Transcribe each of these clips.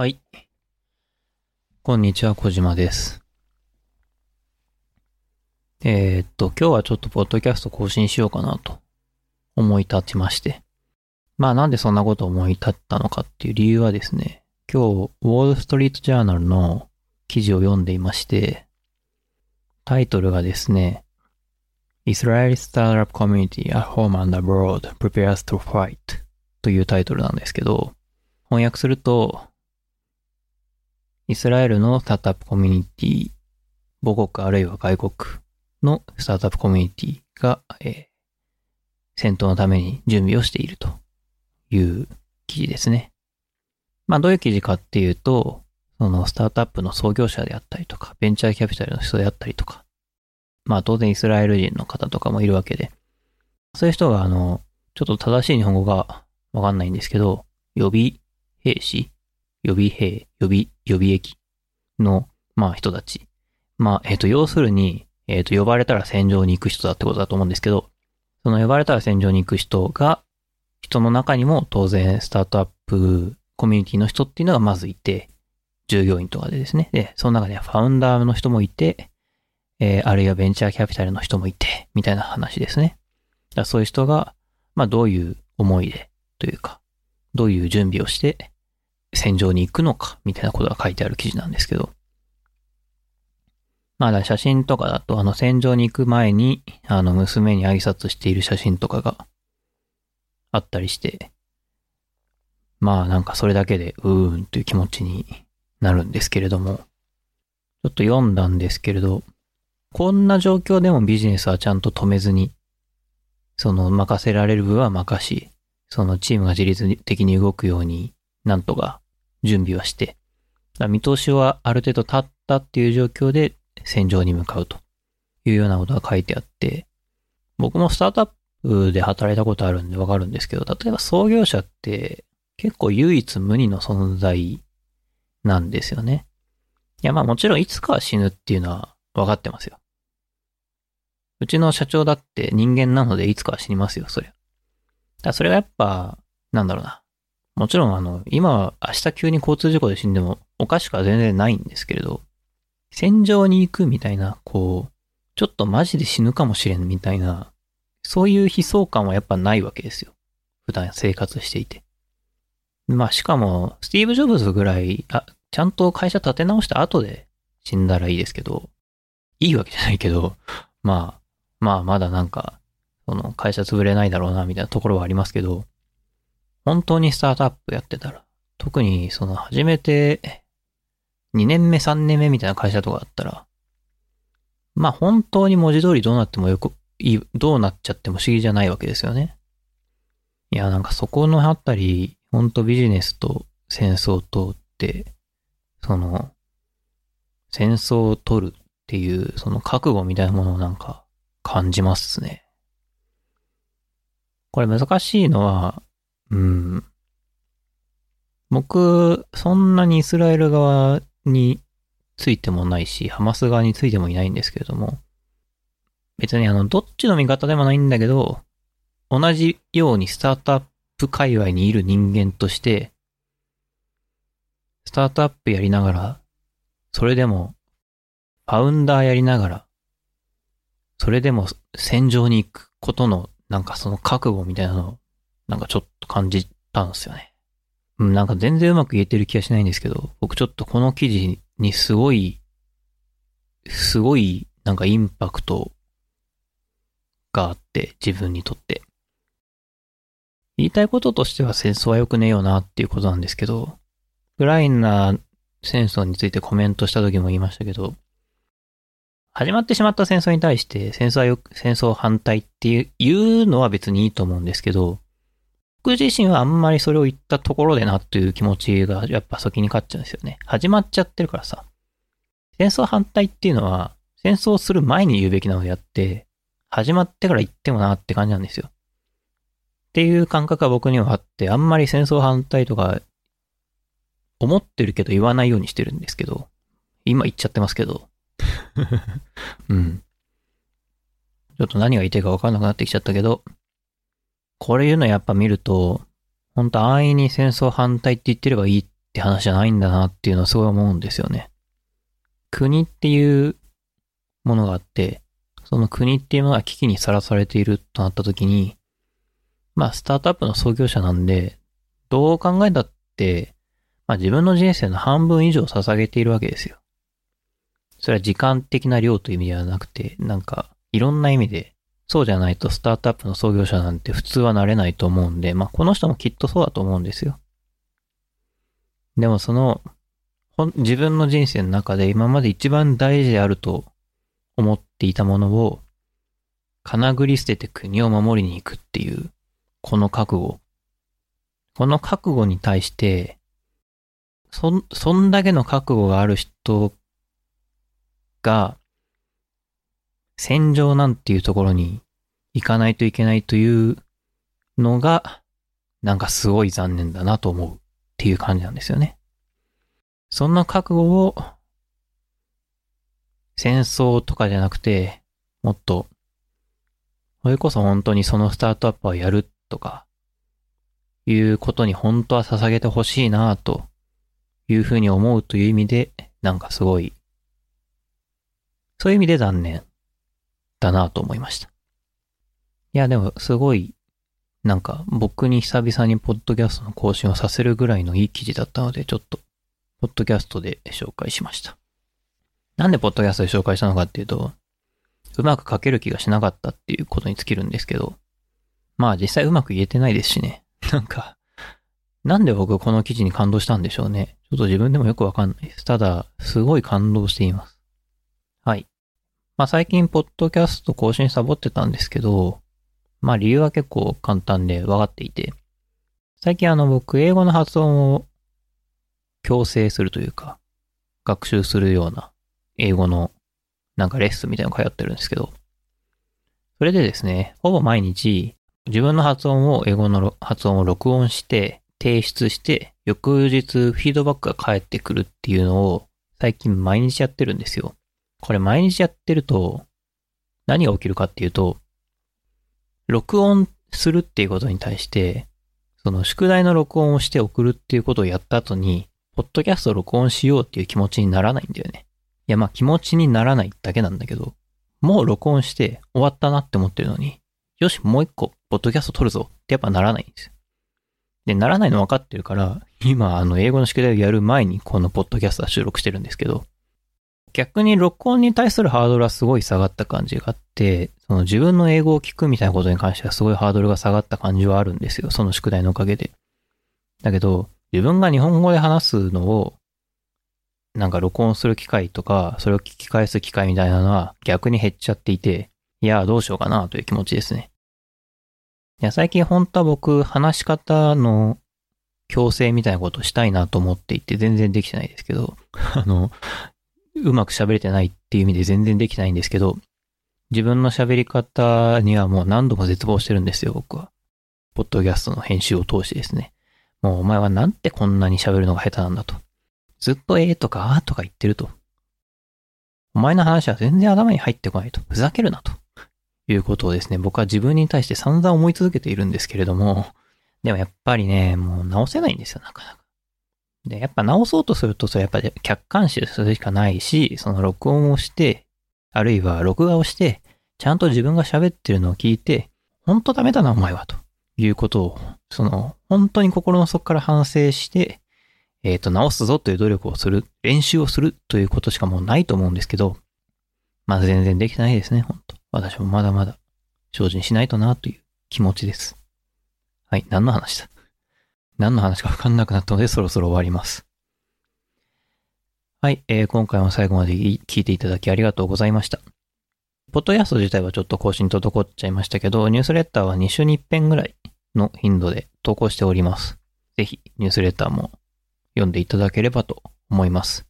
はい。こんにちは、小島です。えーっと、今日はちょっとポッドキャスト更新しようかなと思い立ちまして。まあなんでそんなこと思い立ったのかっていう理由はですね、今日、ウォールストリートジャーナルの記事を読んでいまして、タイトルがですね、Israeli Startup Community at Home and Abroad Prepare to Fight というタイトルなんですけど、翻訳すると、イスラエルのスタートアップコミュニティ、母国あるいは外国のスタートアップコミュニティが、えー戦闘のために準備をしているという記事ですね。まあどういう記事かっていうと、そのスタートアップの創業者であったりとか、ベンチャーキャピタルの人であったりとか、まあ当然イスラエル人の方とかもいるわけで、そういう人があの、ちょっと正しい日本語がわかんないんですけど、予備兵士予備兵、予備、予備役の、まあ人たち。まあ、えっ、と、要するに、えっ、と、呼ばれたら戦場に行く人だってことだと思うんですけど、その呼ばれたら戦場に行く人が、人の中にも当然スタートアップコミュニティの人っていうのがまずいて、従業員とかでですね。で、その中ではファウンダーの人もいて、えーあるいはベンチャーキャピタルの人もいて、みたいな話ですね。だそういう人が、まあどういう思いで、というか、どういう準備をして、戦場に行くのか、みたいなことが書いてある記事なんですけど。ま、だ写真とかだと、あの、戦場に行く前に、あの、娘に挨拶している写真とかがあったりして、まあ、なんかそれだけで、うーんという気持ちになるんですけれども、ちょっと読んだんですけれど、こんな状況でもビジネスはちゃんと止めずに、その任せられる部分は任し、そのチームが自律的に動くようになんとか準備はして、見通しはある程度立ったっていう状況で戦場に向かうというようなことが書いてあって、僕もスタートアップで働いたことあるんでわかるんですけど、例えば創業者って結構唯一無二の存在なんですよね。いやまあもちろんいつかは死ぬっていうのは分かってますよ。うちの社長だって人間なのでいつかは死にますよ、そりゃ。だそれがやっぱ、なんだろうな。もちろんあの、今は明日急に交通事故で死んでもおかしくは全然ないんですけれど、戦場に行くみたいな、こう、ちょっとマジで死ぬかもしれんみたいな、そういう悲壮感はやっぱないわけですよ。普段生活していて。まあしかも、スティーブ・ジョブズぐらい、あ、ちゃんと会社立て直した後で死んだらいいですけど、いいわけじゃないけど、まあ、まあまだなんか、その会社潰れないだろうなみたいなところはありますけど、本当にスタートアップやってたら、特にその初めて2年目3年目みたいな会社とかだったら、まあ本当に文字通りどうなってもよく、どうなっちゃっても不思議じゃないわけですよね。いや、なんかそこのあたり、本当ビジネスと戦争とって、その、戦争を取るっていう、その覚悟みたいなものをなんか感じますね。これ難しいのは、うん。僕、そんなにイスラエル側についてもないし、ハマス側についてもいないんですけれども、別にあの、どっちの味方でもないんだけど、同じようにスタートアップ界隈にいる人間として、スタートアップやりながら、それでも、ファウンダーやりながら、それでも戦場に行くことの、なんかその覚悟みたいなのを、なんかちょっと感じたんですよね。うん、なんか全然うまく言えてる気がしないんですけど、僕ちょっとこの記事にすごい、すごいなんかインパクトがあって、自分にとって。言いたいこととしては戦争は良くねえよなっていうことなんですけど、ウクライナ戦争についてコメントした時も言いましたけど、始まってしまった戦争に対して戦争はよく、戦争反対っていうのは別にいいと思うんですけど、僕自身はあんまりそれを言ったところでなという気持ちがやっぱ先に勝っちゃうんですよね。始まっちゃってるからさ。戦争反対っていうのは戦争する前に言うべきなのであって、始まってから言ってもなって感じなんですよ。っていう感覚が僕にはあって、あんまり戦争反対とか思ってるけど言わないようにしてるんですけど、今言っちゃってますけど。うん。ちょっと何が言いたいか分からなくなってきちゃったけど、これ言うのやっぱ見ると、本当安易に戦争反対って言ってればいいって話じゃないんだなっていうのはすごい思うんですよね。国っていうものがあって、その国っていうものが危機にさらされているとなった時に、まあ、スタートアップの創業者なんで、どう考えたって、まあ自分の人生の半分以上捧げているわけですよ。それは時間的な量という意味ではなくて、なんか、いろんな意味で、そうじゃないとスタートアップの創業者なんて普通はなれないと思うんで、まあこの人もきっとそうだと思うんですよ。でもその、自分の人生の中で今まで一番大事であると思っていたものを、かなぐり捨てて国を守りに行くっていう、この覚悟。この覚悟に対して、そ、そんだけの覚悟がある人が、戦場なんていうところに行かないといけないというのが、なんかすごい残念だなと思うっていう感じなんですよね。そんな覚悟を、戦争とかじゃなくて、もっと、それこそ本当にそのスタートアップをやるとか、いうことに本当は捧げてほしいなというふうに思うという意味で、なんかすごい、そういう意味で残念だなと思いました。いや、でもすごい、なんか僕に久々にポッドキャストの更新をさせるぐらいのいい記事だったので、ちょっと、ポッドキャストで紹介しました。なんでポッドキャストで紹介したのかっていうと、うまく書ける気がしなかったっていうことに尽きるんですけど、まあ実際うまく言えてないですしね。なんか、なんで僕この記事に感動したんでしょうね。ちょっと自分でもよくわかんないです。ただ、すごい感動しています。はい。まあ最近、ポッドキャスト更新サボってたんですけど、まあ理由は結構簡単で分かっていて、最近あの僕、英語の発音を強制するというか、学習するような英語のなんかレッスンみたいなの通ってるんですけど、それでですね、ほぼ毎日自分の発音を、英語の発音を録音して、提出して、翌日フィードバックが返ってくるっていうのを最近毎日やってるんですよ。これ毎日やってると何が起きるかっていうと、録音するっていうことに対して、その宿題の録音をして送るっていうことをやった後に、ポッドキャストを録音しようっていう気持ちにならないんだよね。いやまあ気持ちにならないだけなんだけど、もう録音して終わったなって思ってるのに、よし、もう一個、ポッドキャスト撮るぞってやっぱならないんですよ。で、ならないの分かってるから、今、あの、英語の宿題をやる前にこのポッドキャストは収録してるんですけど、逆に録音に対するハードルはすごい下がった感じがあって、その自分の英語を聞くみたいなことに関してはすごいハードルが下がった感じはあるんですよ。その宿題のおかげで。だけど、自分が日本語で話すのを、なんか録音する機会とか、それを聞き返す機会みたいなのは逆に減っちゃっていて、いや、どうしようかなという気持ちですね。いや、最近本当は僕、話し方の強制みたいなことしたいなと思っていて、全然できてないですけど、あの、うまく喋れてないっていう意味で全然できないんですけど、自分の喋り方にはもう何度も絶望してるんですよ、僕は。ポッドキャストの編集を通してですね。もうお前はなんてこんなに喋るのが下手なんだと。ずっとええとかあーとか言ってると。お前の話は全然頭に入ってこないと。ふざけるなと。いうことをですね、僕は自分に対して散々思い続けているんですけれども、でもやっぱりね、もう直せないんですよ、なかなか。で、やっぱ直そうとすると、それやっぱり客観視するしかないし、その録音をして、あるいは録画をして、ちゃんと自分が喋ってるのを聞いて、本当ダメだな、お前は、ということを、その、本当に心の底から反省して、えっ、ー、と、直すぞという努力をする、練習をするということしかもうないと思うんですけど、まあ全然できてないですね、本当私もまだまだ精進しないとなという気持ちです。はい、何の話だ何の話かわかんなくなったのでそろそろ終わります。はい、えー、今回も最後まで聞いていただきありがとうございました。ポッドキャスト自体はちょっと更新滞っちゃいましたけど、ニュースレッターは2週に1遍ぐらいの頻度で投稿しております。ぜひ、ニュースレターも読んでいただければと思います。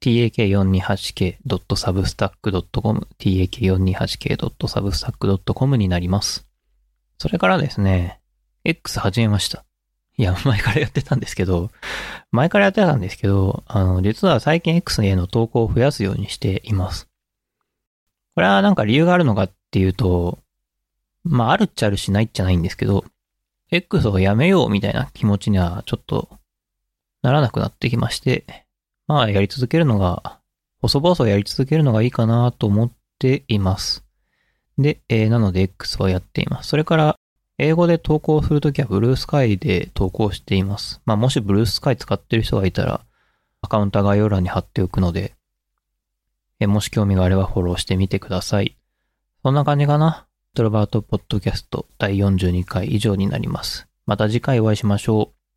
tak428k.substack.com tak428k.substack.com になります。それからですね、X 始めました。いや、前からやってたんですけど、前からやってたんですけど、あの、実は最近 X への投稿を増やすようにしています。これはなんか理由があるのかっていうと、まあ、あるっちゃあるしないっちゃないんですけど、X をやめようみたいな気持ちにはちょっとならなくなってきまして、まあやり続けるのが、細々やり続けるのがいいかなと思っています。で、えーなので X はやっています。それから、英語で投稿するときはブルースカイで投稿しています。まあもしブルースカイ使ってる人がいたら、アカウント概要欄に貼っておくので、もし興味があればフォローしてみてください。そんな感じかな。トロバートポッドキャスト第42回以上になります。また次回お会いしましょう。